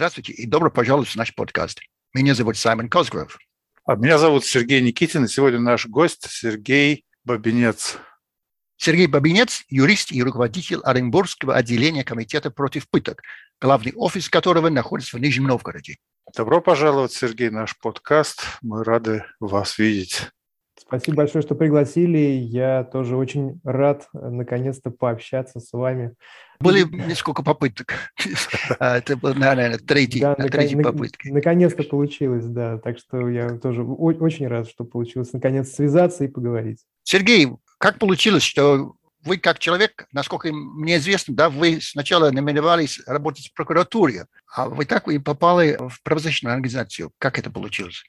Здравствуйте и добро пожаловать в наш подкаст. Меня зовут Саймон Косгров. А меня зовут Сергей Никитин, и сегодня наш гость Сергей Бабинец. Сергей Бабинец – юрист и руководитель Оренбургского отделения Комитета против пыток, главный офис которого находится в Нижнем Новгороде. Добро пожаловать, Сергей, в наш подкаст. Мы рады вас видеть. Спасибо большое, что пригласили. Я тоже очень рад наконец-то пообщаться с вами. Были несколько попыток. А, это был, наверное, третий, да, третий на, попытки. Наконец-то получилось, да. Так что я тоже очень рад, что получилось наконец связаться и поговорить. Сергей, как получилось, что вы как человек, насколько мне известно, да, вы сначала намеревались работать в прокуратуре, а вы так и попали в правозащитную организацию. Как это получилось?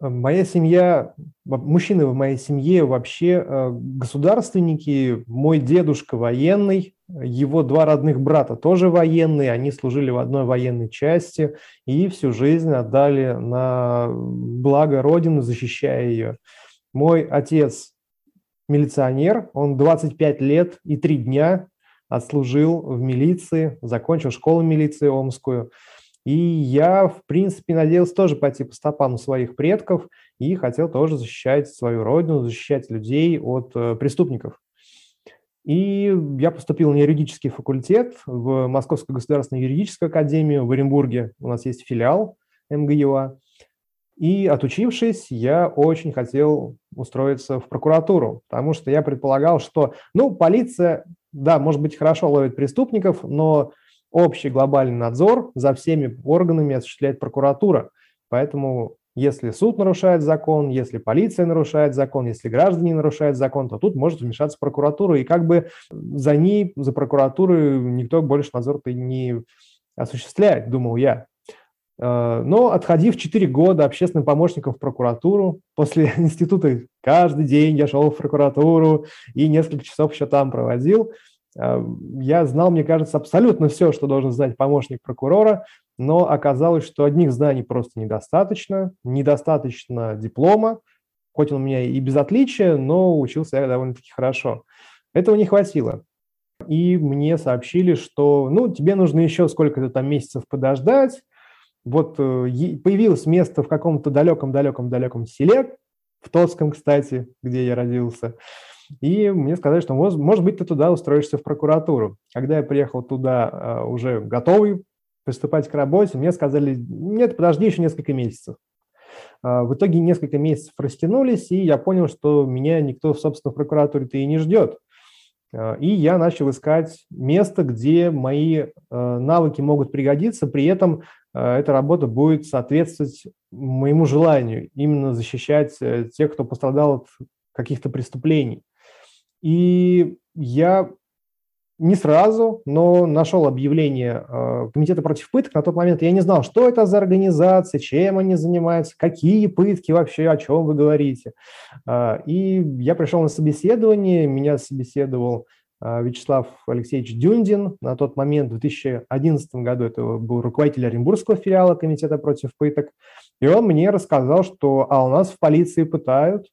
Моя семья, мужчины в моей семье вообще э, государственники. Мой дедушка военный, его два родных брата тоже военные, они служили в одной военной части и всю жизнь отдали на благо Родины, защищая ее. Мой отец милиционер, он 25 лет и 3 дня отслужил в милиции, закончил школу милиции Омскую – и я, в принципе, надеялся тоже пойти по стопам своих предков и хотел тоже защищать свою родину, защищать людей от э, преступников. И я поступил на юридический факультет в Московскую государственную юридическую академию в Оренбурге. У нас есть филиал МГЮА. И отучившись, я очень хотел устроиться в прокуратуру, потому что я предполагал, что, ну, полиция, да, может быть, хорошо ловит преступников, но общий глобальный надзор за всеми органами осуществляет прокуратура. Поэтому если суд нарушает закон, если полиция нарушает закон, если граждане нарушают закон, то тут может вмешаться прокуратура. И как бы за ней, за прокуратурой никто больше надзор-то не осуществляет, думал я. Э, но отходив 4 года общественным помощником в прокуратуру, после института каждый день я шел в прокуратуру и несколько часов еще там проводил, я знал, мне кажется, абсолютно все, что должен знать помощник прокурора, но оказалось, что одних знаний просто недостаточно, недостаточно диплома, хоть он у меня и без отличия, но учился я довольно-таки хорошо. Этого не хватило. И мне сообщили, что ну, тебе нужно еще сколько-то там месяцев подождать. Вот э, появилось место в каком-то далеком-далеком-далеком селе, в Тоцком, кстати, где я родился. И мне сказали, что, может быть, ты туда устроишься в прокуратуру. Когда я приехал туда а, уже готовый приступать к работе, мне сказали, нет, подожди еще несколько месяцев. А, в итоге несколько месяцев растянулись, и я понял, что меня никто, собственно, в прокуратуре-то и не ждет. А, и я начал искать место, где мои навыки могут пригодиться, при этом эта работа будет соответствовать моему желанию именно защищать э, тех, кто пострадал от каких-то преступлений. И я не сразу, но нашел объявление э, Комитета против пыток. На тот момент я не знал, что это за организация, чем они занимаются, какие пытки вообще, о чем вы говорите. Э, и я пришел на собеседование, меня собеседовал э, Вячеслав Алексеевич Дюндин. На тот момент, в 2011 году, это был руководитель Оренбургского филиала Комитета против пыток. И он мне рассказал, что а у нас в полиции пытают.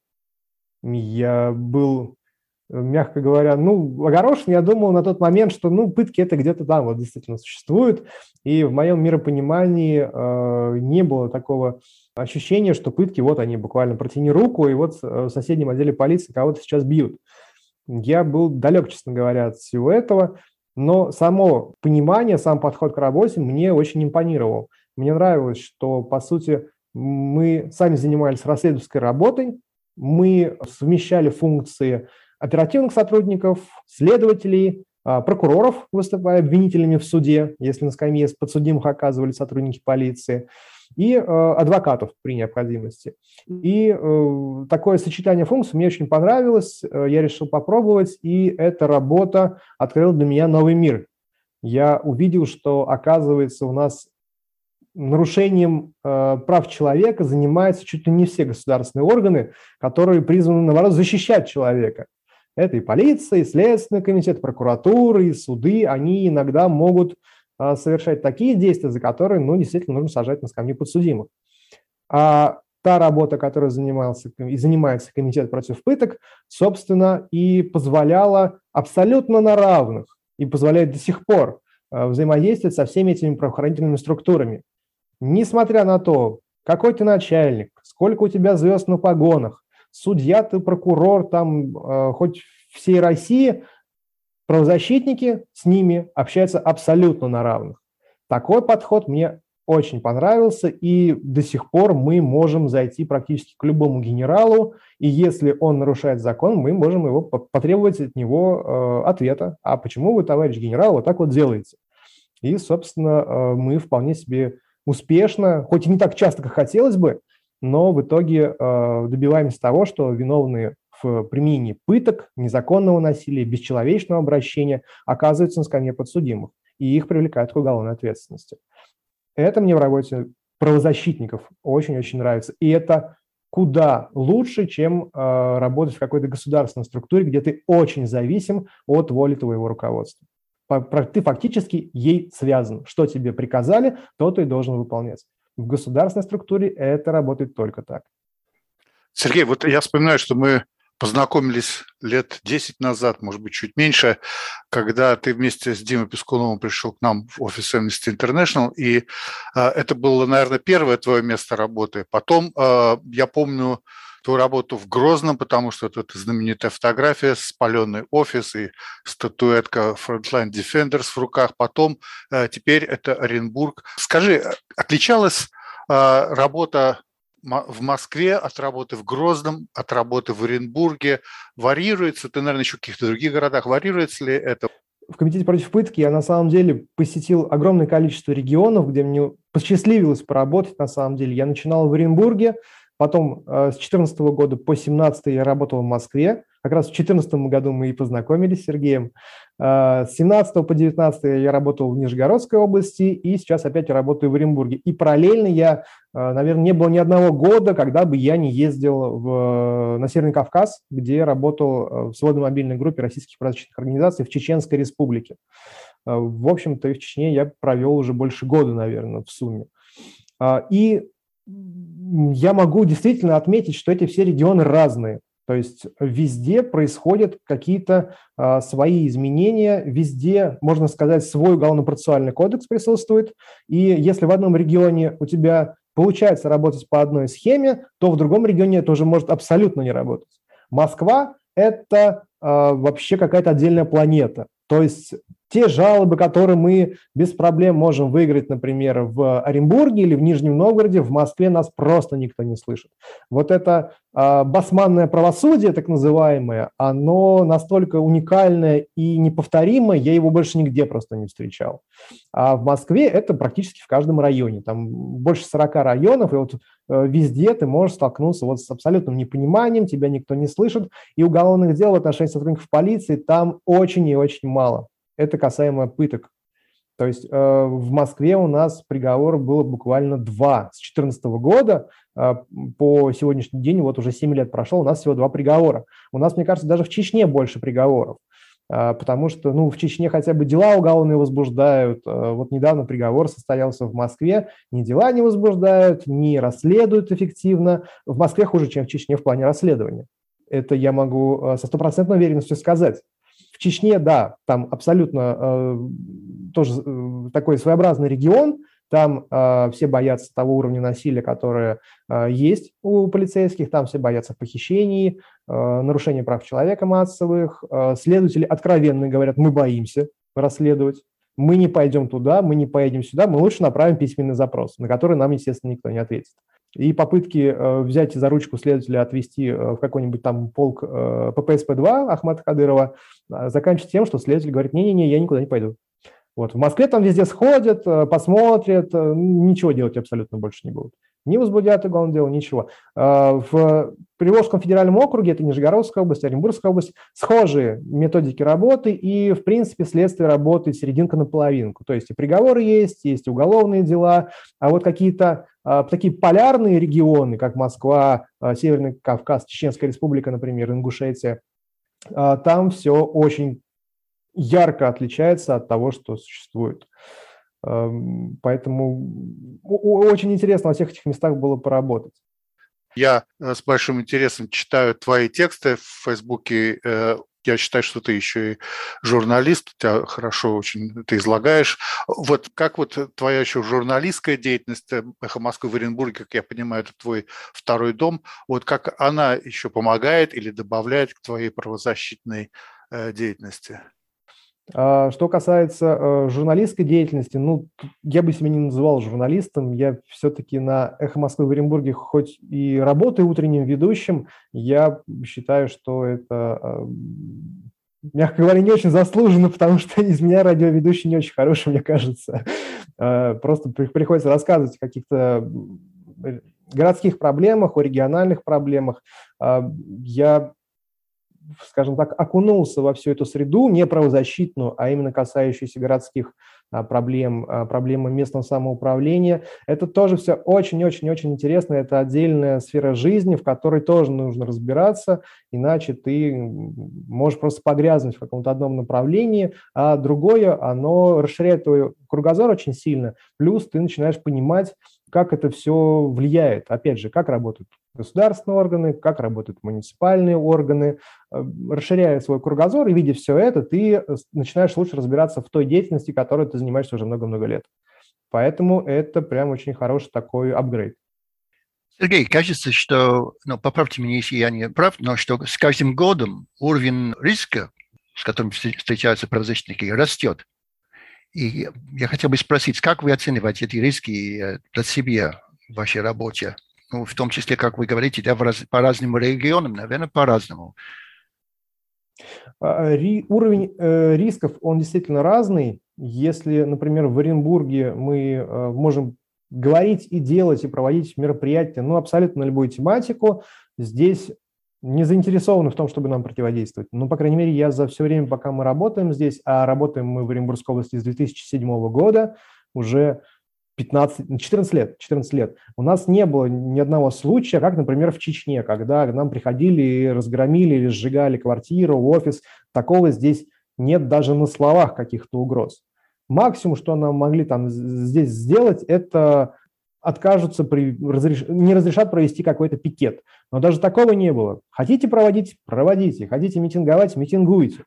Я был мягко говоря, ну, огорошен, я думал на тот момент, что, ну, пытки это где-то там вот действительно существуют, и в моем миропонимании э, не было такого ощущения, что пытки, вот они буквально протяни руку, и вот э, в соседнем отделе полиции кого-то сейчас бьют. Я был далек, честно говоря, от всего этого, но само понимание, сам подход к работе мне очень импонировал. Мне нравилось, что, по сути, мы сами занимались расследовательской работой, мы совмещали функции оперативных сотрудников, следователей, а, прокуроров, выступая обвинителями в суде, если на скамье подсудимых оказывали сотрудники полиции, и э, адвокатов при необходимости. И э, такое сочетание функций мне очень понравилось, э, я решил попробовать, и эта работа открыла для меня новый мир. Я увидел, что, оказывается, у нас нарушением э, прав человека занимаются чуть ли не все государственные органы, которые призваны, наоборот, защищать человека. Это и полиция, и Следственный комитет, прокуратура, и суды. Они иногда могут а, совершать такие действия, за которые, ну, действительно нужно сажать на скамью подсудимых. А та работа, которой занимался и занимается комитет против пыток, собственно, и позволяла абсолютно на равных, и позволяет до сих пор взаимодействовать со всеми этими правоохранительными структурами. Несмотря на то, какой ты начальник, сколько у тебя звезд на погонах, судья ты, прокурор, там хоть всей России, правозащитники с ними общаются абсолютно на равных. Такой подход мне очень понравился, и до сих пор мы можем зайти практически к любому генералу, и если он нарушает закон, мы можем его потребовать от него э, ответа. А почему вы, товарищ генерал, вот так вот делаете? И, собственно, э, мы вполне себе успешно, хоть и не так часто, как хотелось бы, но в итоге э, добиваемся того, что виновные в применении пыток, незаконного насилия, бесчеловечного обращения оказываются на скамье подсудимых, и их привлекают к уголовной ответственности. Это мне в работе правозащитников очень-очень нравится. И это куда лучше, чем э, работать в какой-то государственной структуре, где ты очень зависим от воли твоего руководства. Ты фактически ей связан. Что тебе приказали, то ты должен выполнять. В государственной структуре это работает только так. Сергей, вот я вспоминаю, что мы познакомились лет 10 назад, может быть, чуть меньше, когда ты вместе с Димой Пескуновым пришел к нам в офис Amnesty International, и э, это было, наверное, первое твое место работы. Потом э, я помню твою работу в Грозном, потому что это знаменитая фотография, спаленный офис и статуэтка Frontline Defenders в руках. Потом э, теперь это Оренбург. Скажи, отличалась работа в Москве, от работы в Грозном, от работы в Оренбурге. Варьируется, ты, наверное, еще в каких-то других городах, варьируется ли это? В Комитете против пытки я на самом деле посетил огромное количество регионов, где мне посчастливилось поработать на самом деле. Я начинал в Оренбурге, потом э, с 2014 года по 2017 я работал в Москве, как раз в 2014 году мы и познакомились с Сергеем. Э, с 17 по 19 я работал в Нижегородской области, и сейчас опять работаю в Оренбурге. И параллельно я, э, наверное, не было ни одного года, когда бы я не ездил в, на Северный Кавказ, где работал в сводной мобильной группе российских правозащитных организаций в Чеченской республике. В общем-то, в Чечне я провел уже больше года, наверное, в сумме. И я могу действительно отметить, что эти все регионы разные. То есть везде происходят какие-то а, свои изменения, везде, можно сказать, свой уголовно-процессуальный кодекс присутствует. И если в одном регионе у тебя получается работать по одной схеме, то в другом регионе это уже может абсолютно не работать. Москва – это а, вообще какая-то отдельная планета. То есть те жалобы, которые мы без проблем можем выиграть, например, в Оренбурге или в Нижнем Новгороде, в Москве нас просто никто не слышит. Вот это э, басманное правосудие, так называемое, оно настолько уникальное и неповторимое, я его больше нигде просто не встречал. А в Москве это практически в каждом районе. Там больше 40 районов, и вот э, везде ты можешь столкнуться вот с абсолютным непониманием, тебя никто не слышит, и уголовных дел в отношении сотрудников полиции там очень и очень мало. Это касаемо пыток. То есть э, в Москве у нас приговор было буквально два. С 2014 года э, по сегодняшний день, вот уже 7 лет прошло, у нас всего два приговора. У нас, мне кажется, даже в Чечне больше приговоров. Э, потому что ну, в Чечне хотя бы дела уголовные возбуждают. Э, вот недавно приговор состоялся в Москве. Ни дела не возбуждают, не расследуют эффективно. В Москве хуже, чем в Чечне в плане расследования. Это я могу э, со стопроцентной уверенностью сказать. В Чечне, да, там абсолютно э, тоже э, такой своеобразный регион, там э, все боятся того уровня насилия, которое э, есть у полицейских, там все боятся похищений, э, нарушений прав человека массовых. Э, следователи откровенно говорят, мы боимся расследовать, мы не пойдем туда, мы не поедем сюда, мы лучше направим письменный запрос, на который нам, естественно, никто не ответит. И попытки э, взять за ручку следователя, отвести э, в какой-нибудь там полк э, ППСП-2 Ахмата Кадырова заканчиваются тем, что следователь говорит, не-не-не, я никуда не пойду. Вот. В Москве там везде сходят, посмотрят, ничего делать абсолютно больше не будут. Не возбудят уголовное дело, ничего. В Приволжском федеральном округе, это Нижегородская область, Оренбургская область, схожие методики работы, и, в принципе, следствие работает серединка на половинку. То есть и приговоры есть, есть уголовные дела, а вот какие-то такие полярные регионы, как Москва, а, Северный Кавказ, Чеченская республика, например, Ингушетия, а, там все очень ярко отличается от того, что существует. Поэтому очень интересно во всех этих местах было поработать. Я э, с большим интересом читаю твои тексты в Фейсбуке. Я считаю, что ты еще и журналист, у тебя хорошо очень ты излагаешь. Вот как вот твоя еще журналистская деятельность, э, «Эхо Москвы» в Оренбурге, как я понимаю, это твой второй дом, вот как она еще помогает или добавляет к твоей правозащитной э, деятельности? А, что касается э, журналистской деятельности, ну, я бы себя не называл журналистом. Я все-таки на «Эхо Москвы» в Оренбурге хоть и работаю утренним ведущим, я считаю, что это, а, мягко говоря, не очень заслуженно, потому что из меня радиоведущий не очень хороший, мне кажется. А, просто приходится рассказывать о каких-то городских проблемах, о региональных проблемах. Я скажем так, окунулся во всю эту среду, не правозащитную, а именно касающуюся городских а, проблем, а, проблемы местного самоуправления. Это тоже все очень-очень-очень интересно. Это отдельная сфера жизни, в которой тоже нужно разбираться, иначе ты можешь просто погрязнуть в каком-то одном направлении, а другое, оно расширяет твой кругозор очень сильно. Плюс ты начинаешь понимать, как это все влияет. Опять же, как работают государственные органы, как работают муниципальные органы. Э, расширяя свой кругозор и видя все это, ты э, начинаешь лучше разбираться в той деятельности, которой ты занимаешься уже много-много лет. Поэтому это прям очень хороший такой апгрейд. Сергей, кажется, что, ну, поправьте меня, если я не прав, но что с каждым годом уровень риска, с которым встречаются правозащитники, растет. И я хотел бы спросить, как вы оцениваете эти риски э, для себя в вашей работе? Ну, в том числе, как вы говорите, да, раз, по разным регионам, наверное, по-разному. А, ри, уровень э, рисков, он действительно разный. Если, например, в Оренбурге мы э, можем говорить и делать, и проводить мероприятия, ну, абсолютно на любую тематику, здесь не заинтересованы в том, чтобы нам противодействовать. Ну, по крайней мере, я за все время, пока мы работаем здесь, а работаем мы в Оренбургской области с 2007 года, уже 15, 14 лет, 14 лет. У нас не было ни одного случая, как, например, в Чечне, когда к нам приходили и разгромили или сжигали квартиру, офис. Такого здесь нет даже на словах каких-то угроз. Максимум, что нам могли там здесь сделать, это откажутся, при, разреш, не разрешат провести какой-то пикет. Но даже такого не было. Хотите проводить – проводите. Хотите митинговать – митингуйте.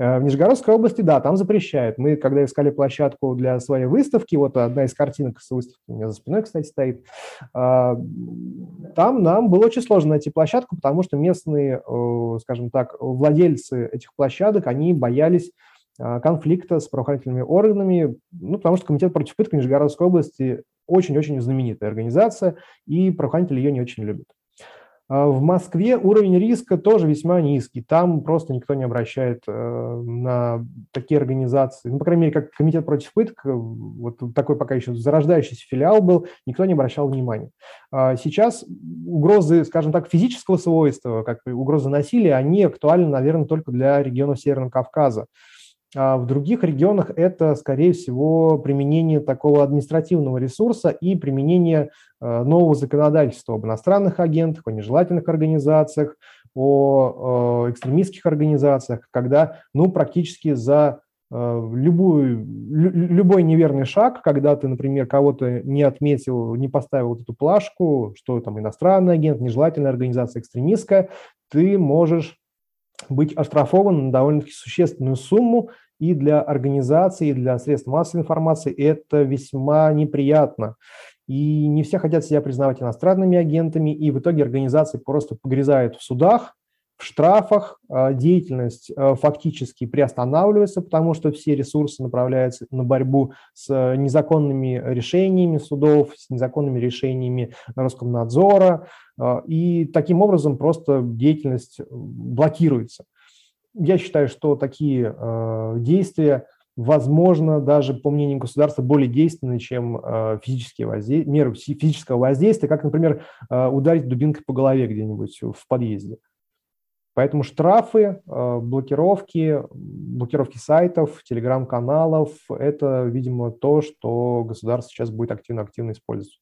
Э, в Нижегородской области, да, там запрещают. Мы, когда искали площадку для своей выставки, вот одна из картинок с выставки у меня за спиной, кстати, стоит, а, там нам было очень сложно найти площадку, потому что местные, скажем так, владельцы этих площадок, они боялись конфликта с правоохранительными органами, ну, потому что Комитет против пыток Нижегородской области очень-очень знаменитая организация, и правоохранители ее не очень любят. А в Москве уровень риска тоже весьма низкий. Там просто никто не обращает э, на такие организации. Ну, по крайней мере, как Комитет против пыток, вот такой пока еще зарождающийся филиал был, никто не обращал внимания. А сейчас угрозы, скажем так, физического свойства, как угрозы насилия, они актуальны, наверное, только для регионов Северного Кавказа. А в других регионах это, скорее всего, применение такого административного ресурса и применение э, нового законодательства об иностранных агентах, о нежелательных организациях, о экстремистских организациях, когда ну, практически за э, любую, любой неверный шаг, когда ты, например, кого-то не отметил, не поставил вот эту плашку, что там иностранный агент, нежелательная организация, экстремистская, ты можешь быть оштрафован на довольно-таки существенную сумму, и для организации, и для средств массовой информации это весьма неприятно. И не все хотят себя признавать иностранными агентами, и в итоге организации просто погрязают в судах, в штрафах, а, деятельность а, фактически приостанавливается, потому что все ресурсы направляются на борьбу с незаконными решениями судов, с незаконными решениями Роскомнадзора, а, и таким образом просто деятельность блокируется. Я считаю, что такие действия возможно, даже по мнению государства, более действенны, чем физические возде... меры физического воздействия, как, например, ударить дубинкой по голове где-нибудь в подъезде. Поэтому штрафы, э, блокировки, блокировки сайтов, телеграм-каналов – это, видимо, то, что государство сейчас будет активно-активно использовать.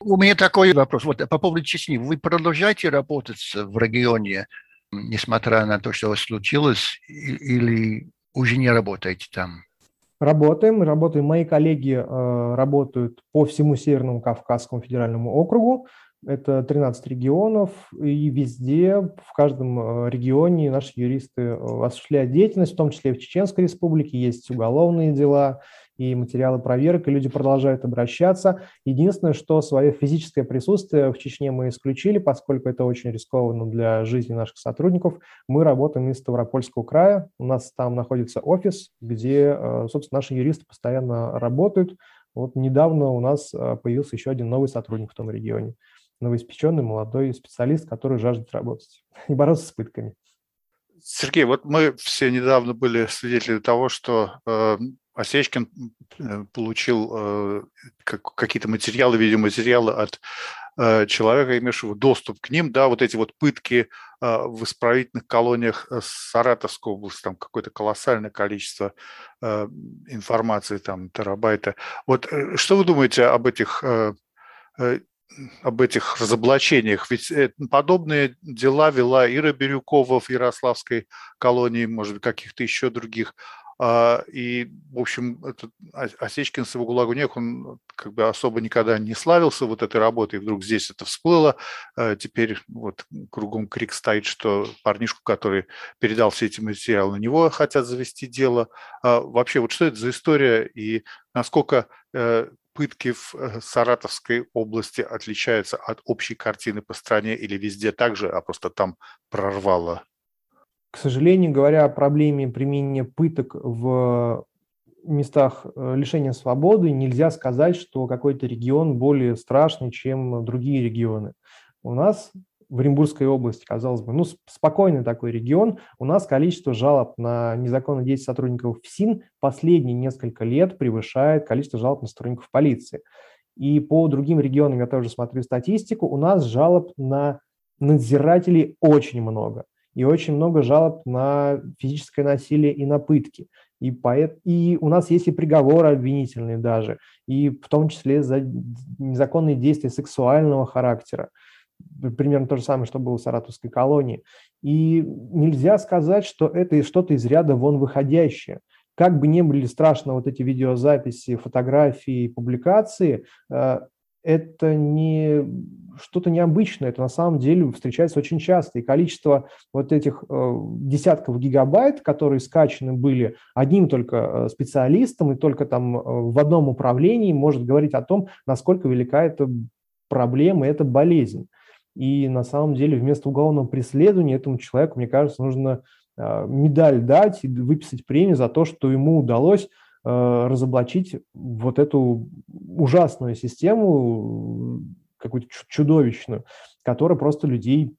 У меня такой вопрос. Вот по поводу Чечни. Вы продолжаете работать в регионе, несмотря на то, что случилось, или уже не работаете там? Работаем, работаем. Мои коллеги э, работают по всему Северному Кавказскому федеральному округу. Это 13 регионов, и везде, в каждом регионе наши юристы осуществляют деятельность, в том числе и в Чеченской республике, есть уголовные дела, и материалы проверок, и люди продолжают обращаться. Единственное, что свое физическое присутствие в Чечне мы исключили, поскольку это очень рискованно для жизни наших сотрудников. Мы работаем из Ставропольского края, у нас там находится офис, где, э, собственно, наши юристы постоянно работают. Вот недавно у нас э, появился еще один новый сотрудник в том регионе, новоиспеченный молодой специалист, который жаждет работать и бороться с пытками. Сергей, вот мы все недавно были свидетелями того, что э, Осечкин э, получил э, какие-то материалы, видеоматериалы от э, человека, имевшего доступ к ним, да, вот эти вот пытки в исправительных колониях Саратовской области, там какое-то колоссальное количество информации, там терабайта. Вот что вы думаете об этих об этих разоблачениях. Ведь подобные дела вела Ира Бирюкова в Ярославской колонии, может быть, каких-то еще других. А, и, в общем, этот Осечкин с его Гулагунех, он как бы особо никогда не славился вот этой работой, и вдруг здесь это всплыло. А, теперь вот кругом крик стоит, что парнишку, который передал все эти материалы, на него хотят завести дело. А, вообще, вот что это за история и насколько э, пытки в э, Саратовской области отличаются от общей картины по стране или везде так же, а просто там прорвало к сожалению, говоря о проблеме применения пыток в местах э, лишения свободы, нельзя сказать, что какой-то регион более страшный, чем другие регионы. У нас в Оренбургской области, казалось бы, ну, спокойный такой регион, у нас количество жалоб на незаконное действие сотрудников ФСИН последние несколько лет превышает количество жалоб на сотрудников полиции. И по другим регионам, я тоже смотрю статистику, у нас жалоб на надзирателей очень много и очень много жалоб на физическое насилие и на пытки. И, поэт, и у нас есть и приговоры обвинительные даже, и в том числе за незаконные действия сексуального характера. Примерно то же самое, что было в Саратовской колонии. И нельзя сказать, что это что-то из ряда вон выходящее. Как бы ни были страшны вот эти видеозаписи, фотографии, публикации, э, это не что-то необычное, это на самом деле встречается очень часто. И количество вот этих э, десятков гигабайт, которые скачаны были одним только э, специалистом и только там э, в одном управлении, может говорить о том, насколько велика эта проблема, эта болезнь. И на самом деле вместо уголовного преследования этому человеку, мне кажется, нужно э, медаль дать и выписать премию за то, что ему удалось Э, разоблачить вот эту ужасную систему, какую-то чудовищную, которая просто людей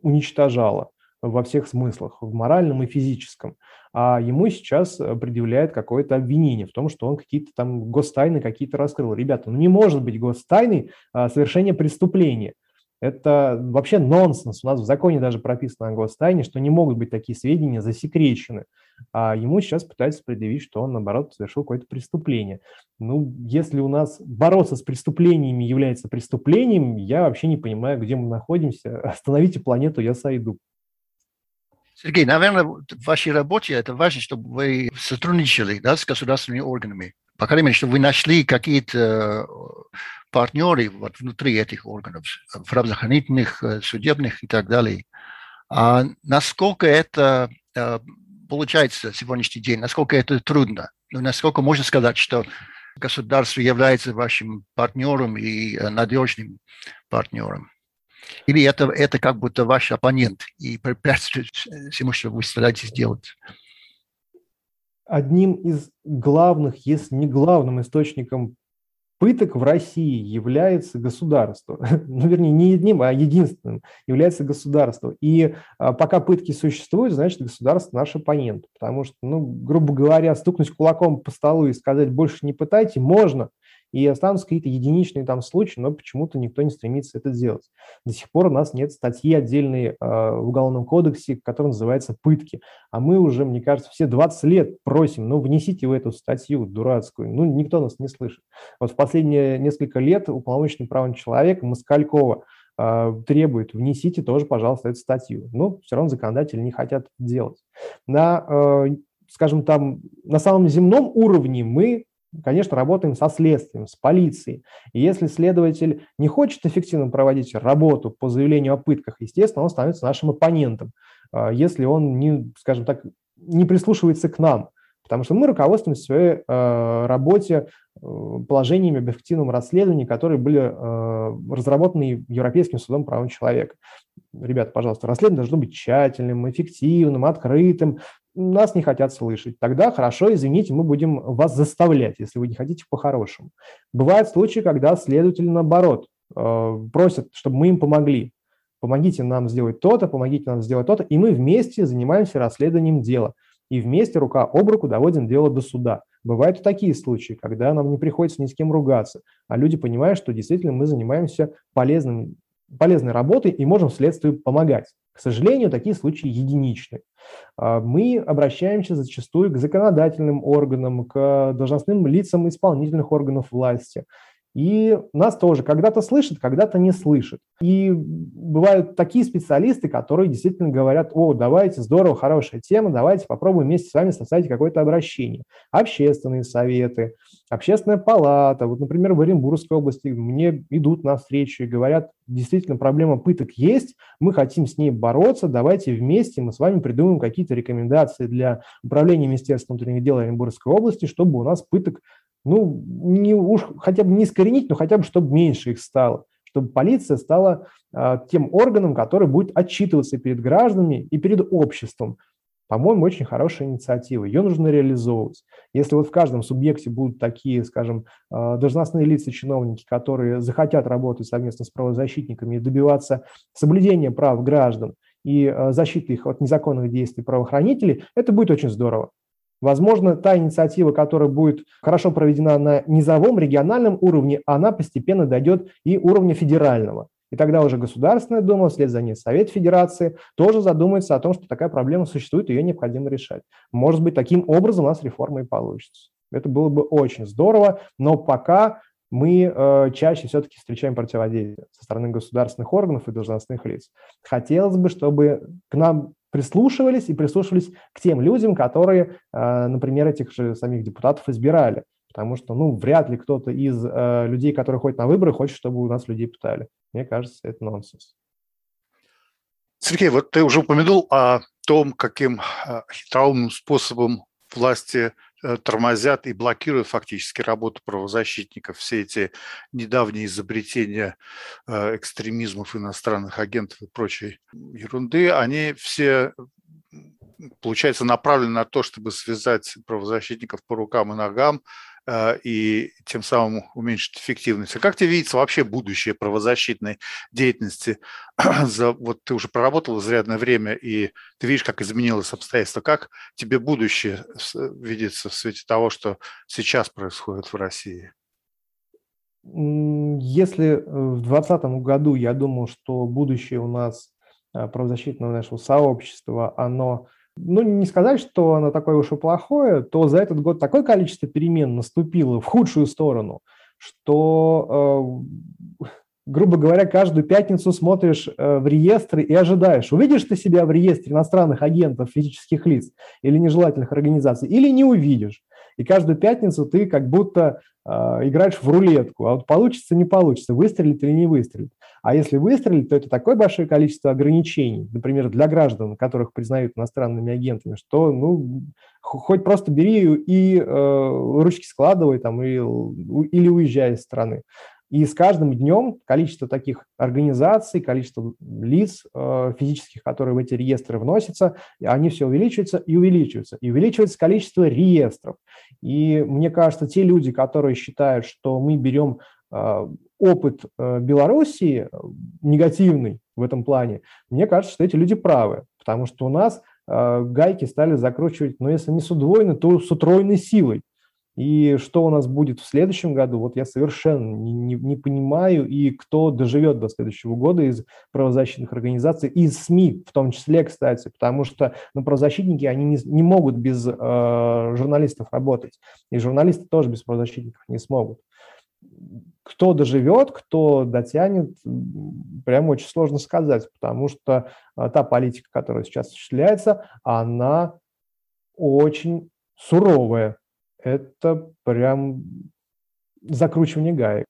уничтожала во всех смыслах, в моральном и физическом. А ему сейчас предъявляет какое-то обвинение в том, что он какие-то там гостайны какие-то раскрыл. Ребята, ну не может быть гостайной а, совершение преступления. Это вообще нонсенс. У нас в законе даже прописано о гостайне, что не могут быть такие сведения засекречены. А ему сейчас пытаются предъявить, что он, наоборот, совершил какое-то преступление. Ну, если у нас бороться с преступлениями является преступлением, я вообще не понимаю, где мы находимся. Остановите планету, я сойду. Сергей, наверное, в вашей работе это важно, чтобы вы сотрудничали да, с государственными органами. По крайней мере, чтобы вы нашли какие-то партнеры вот внутри этих органов, правоохранительных, э, судебных и так далее. А насколько это э, получается сегодняшний день, насколько это трудно? Ну, насколько можно сказать, что государство является вашим партнером и э, надежным партнером? Или это, это как будто ваш оппонент и препятствует всему, что вы стараетесь делать? Одним из главных, если не главным источником пыток в России является государство. Ну, вернее, не одним, а единственным является государство. И а, пока пытки существуют, значит, государство наш оппонент. Потому что, ну, грубо говоря, стукнуть кулаком по столу и сказать «больше не пытайте» можно – и останутся какие-то единичные там случаи, но почему-то никто не стремится это сделать. До сих пор у нас нет статьи отдельной э, в Уголовном кодексе, которая называется «пытки». А мы уже, мне кажется, все 20 лет просим, ну, внесите в эту статью дурацкую. Ну, никто нас не слышит. Вот в последние несколько лет уполномоченный правом человека Москалькова э, требует, внесите тоже, пожалуйста, эту статью. Но все равно законодатели не хотят делать. На, э, скажем там, на самом земном уровне мы конечно, работаем со следствием, с полицией. И если следователь не хочет эффективно проводить работу по заявлению о пытках, естественно, он становится нашим оппонентом, а, если он, не, скажем так, не прислушивается к нам. Потому что мы руководствуемся в своей э, работе э, положениями об эффективном расследовании, которые были э, разработаны Европейским судом прав человека. Ребята, пожалуйста, расследование должно быть тщательным, эффективным, открытым. Нас не хотят слышать. Тогда хорошо, извините, мы будем вас заставлять, если вы не хотите по-хорошему. Бывают случаи, когда следователи, наоборот, э, просят, чтобы мы им помогли помогите нам сделать то-то, помогите нам сделать то-то, и мы вместе занимаемся расследованием дела и вместе рука об руку доводим дело до суда. Бывают и такие случаи, когда нам не приходится ни с кем ругаться, а люди понимают, что действительно мы занимаемся полезным, полезной работой и можем следствию помогать. К сожалению, такие случаи единичны. А, мы обращаемся зачастую к законодательным органам, к должностным лицам исполнительных органов власти – и нас тоже когда-то слышат, когда-то не слышат. И бывают такие специалисты, которые действительно говорят, о, давайте, здорово, хорошая тема, давайте попробуем вместе с вами составить какое-то обращение. Общественные советы, общественная палата. Вот, например, в Оренбургской области мне идут навстречу и говорят, действительно, проблема пыток есть, мы хотим с ней бороться, давайте вместе мы с вами придумаем какие-то рекомендации для управления Министерством внутренних дел Оренбургской области, чтобы у нас пыток ну, не уж хотя бы не искоренить, но хотя бы, чтобы меньше их стало, чтобы полиция стала а, тем органом, который будет отчитываться перед гражданами и перед обществом. По-моему, очень хорошая инициатива. Ее нужно реализовывать. Если вот в каждом субъекте будут такие, скажем, а, должностные лица, чиновники, которые захотят работать совместно с правозащитниками и добиваться соблюдения прав граждан и а, защиты их от незаконных действий правоохранителей, это будет очень здорово. Возможно, та инициатива, которая будет хорошо проведена на низовом, региональном уровне, она постепенно дойдет и уровня федерального. И тогда уже Государственная Дума, вслед за ней Совет Федерации, тоже задумается о том, что такая проблема существует, ее необходимо решать. Может быть, таким образом у нас реформа и получится. Это было бы очень здорово, но пока мы э, чаще все-таки встречаем противодействие со стороны государственных органов и должностных лиц. Хотелось бы, чтобы к нам прислушивались и прислушивались к тем людям, которые, э, например, этих же самих депутатов избирали. Потому что, ну, вряд ли кто-то из э, людей, которые ходят на выборы, хочет, чтобы у нас людей пытали. Мне кажется, это нонсенс. Сергей, вот ты уже упомянул о том, каким э, хитроумным способом власти тормозят и блокируют фактически работу правозащитников. Все эти недавние изобретения экстремизмов иностранных агентов и прочей ерунды, они все получается, направлены на то, чтобы связать правозащитников по рукам и ногам э, и тем самым уменьшить эффективность. А как тебе видится вообще будущее правозащитной деятельности? За, вот ты уже проработал изрядное время, и ты видишь, как изменилось обстоятельство. Как тебе будущее видится в свете того, что сейчас происходит в России? Если в 2020 году я думал, что будущее у нас э, правозащитного нашего сообщества, оно ну, не сказать, что оно такое уж и плохое, то за этот год такое количество перемен наступило в худшую сторону, что, э, грубо говоря, каждую пятницу смотришь э, в реестры и ожидаешь, увидишь ты себя в реестре иностранных агентов, физических лиц или нежелательных организаций, или не увидишь. И каждую пятницу ты как будто э, играешь в рулетку, а вот получится, не получится, выстрелит или не выстрелит. А если выстрелить, то это такое большое количество ограничений, например, для граждан, которых признают иностранными агентами, что ну, хоть просто бери и э, ручки складывай там, и, или уезжай из страны. И с каждым днем количество таких организаций, количество лиц э, физических, которые в эти реестры вносятся, они все увеличиваются и увеличиваются. И увеличивается количество реестров. И мне кажется, те люди, которые считают, что мы берем э, опыт э, Белоруссии негативный в этом плане, мне кажется, что эти люди правы, потому что у нас гайки стали закручивать, но ну, если не с удвоенной, то с утроенной силой. И что у нас будет в следующем году, вот я совершенно не, не, не понимаю, и кто доживет до следующего года из правозащитных организаций, из СМИ в том числе, кстати, потому что ну, правозащитники, они не, не могут без э, журналистов работать, и журналисты тоже без правозащитников не смогут кто доживет, кто дотянет, прямо очень сложно сказать, потому что а, та политика, которая сейчас осуществляется, она очень суровая. Это прям закручивание гаек.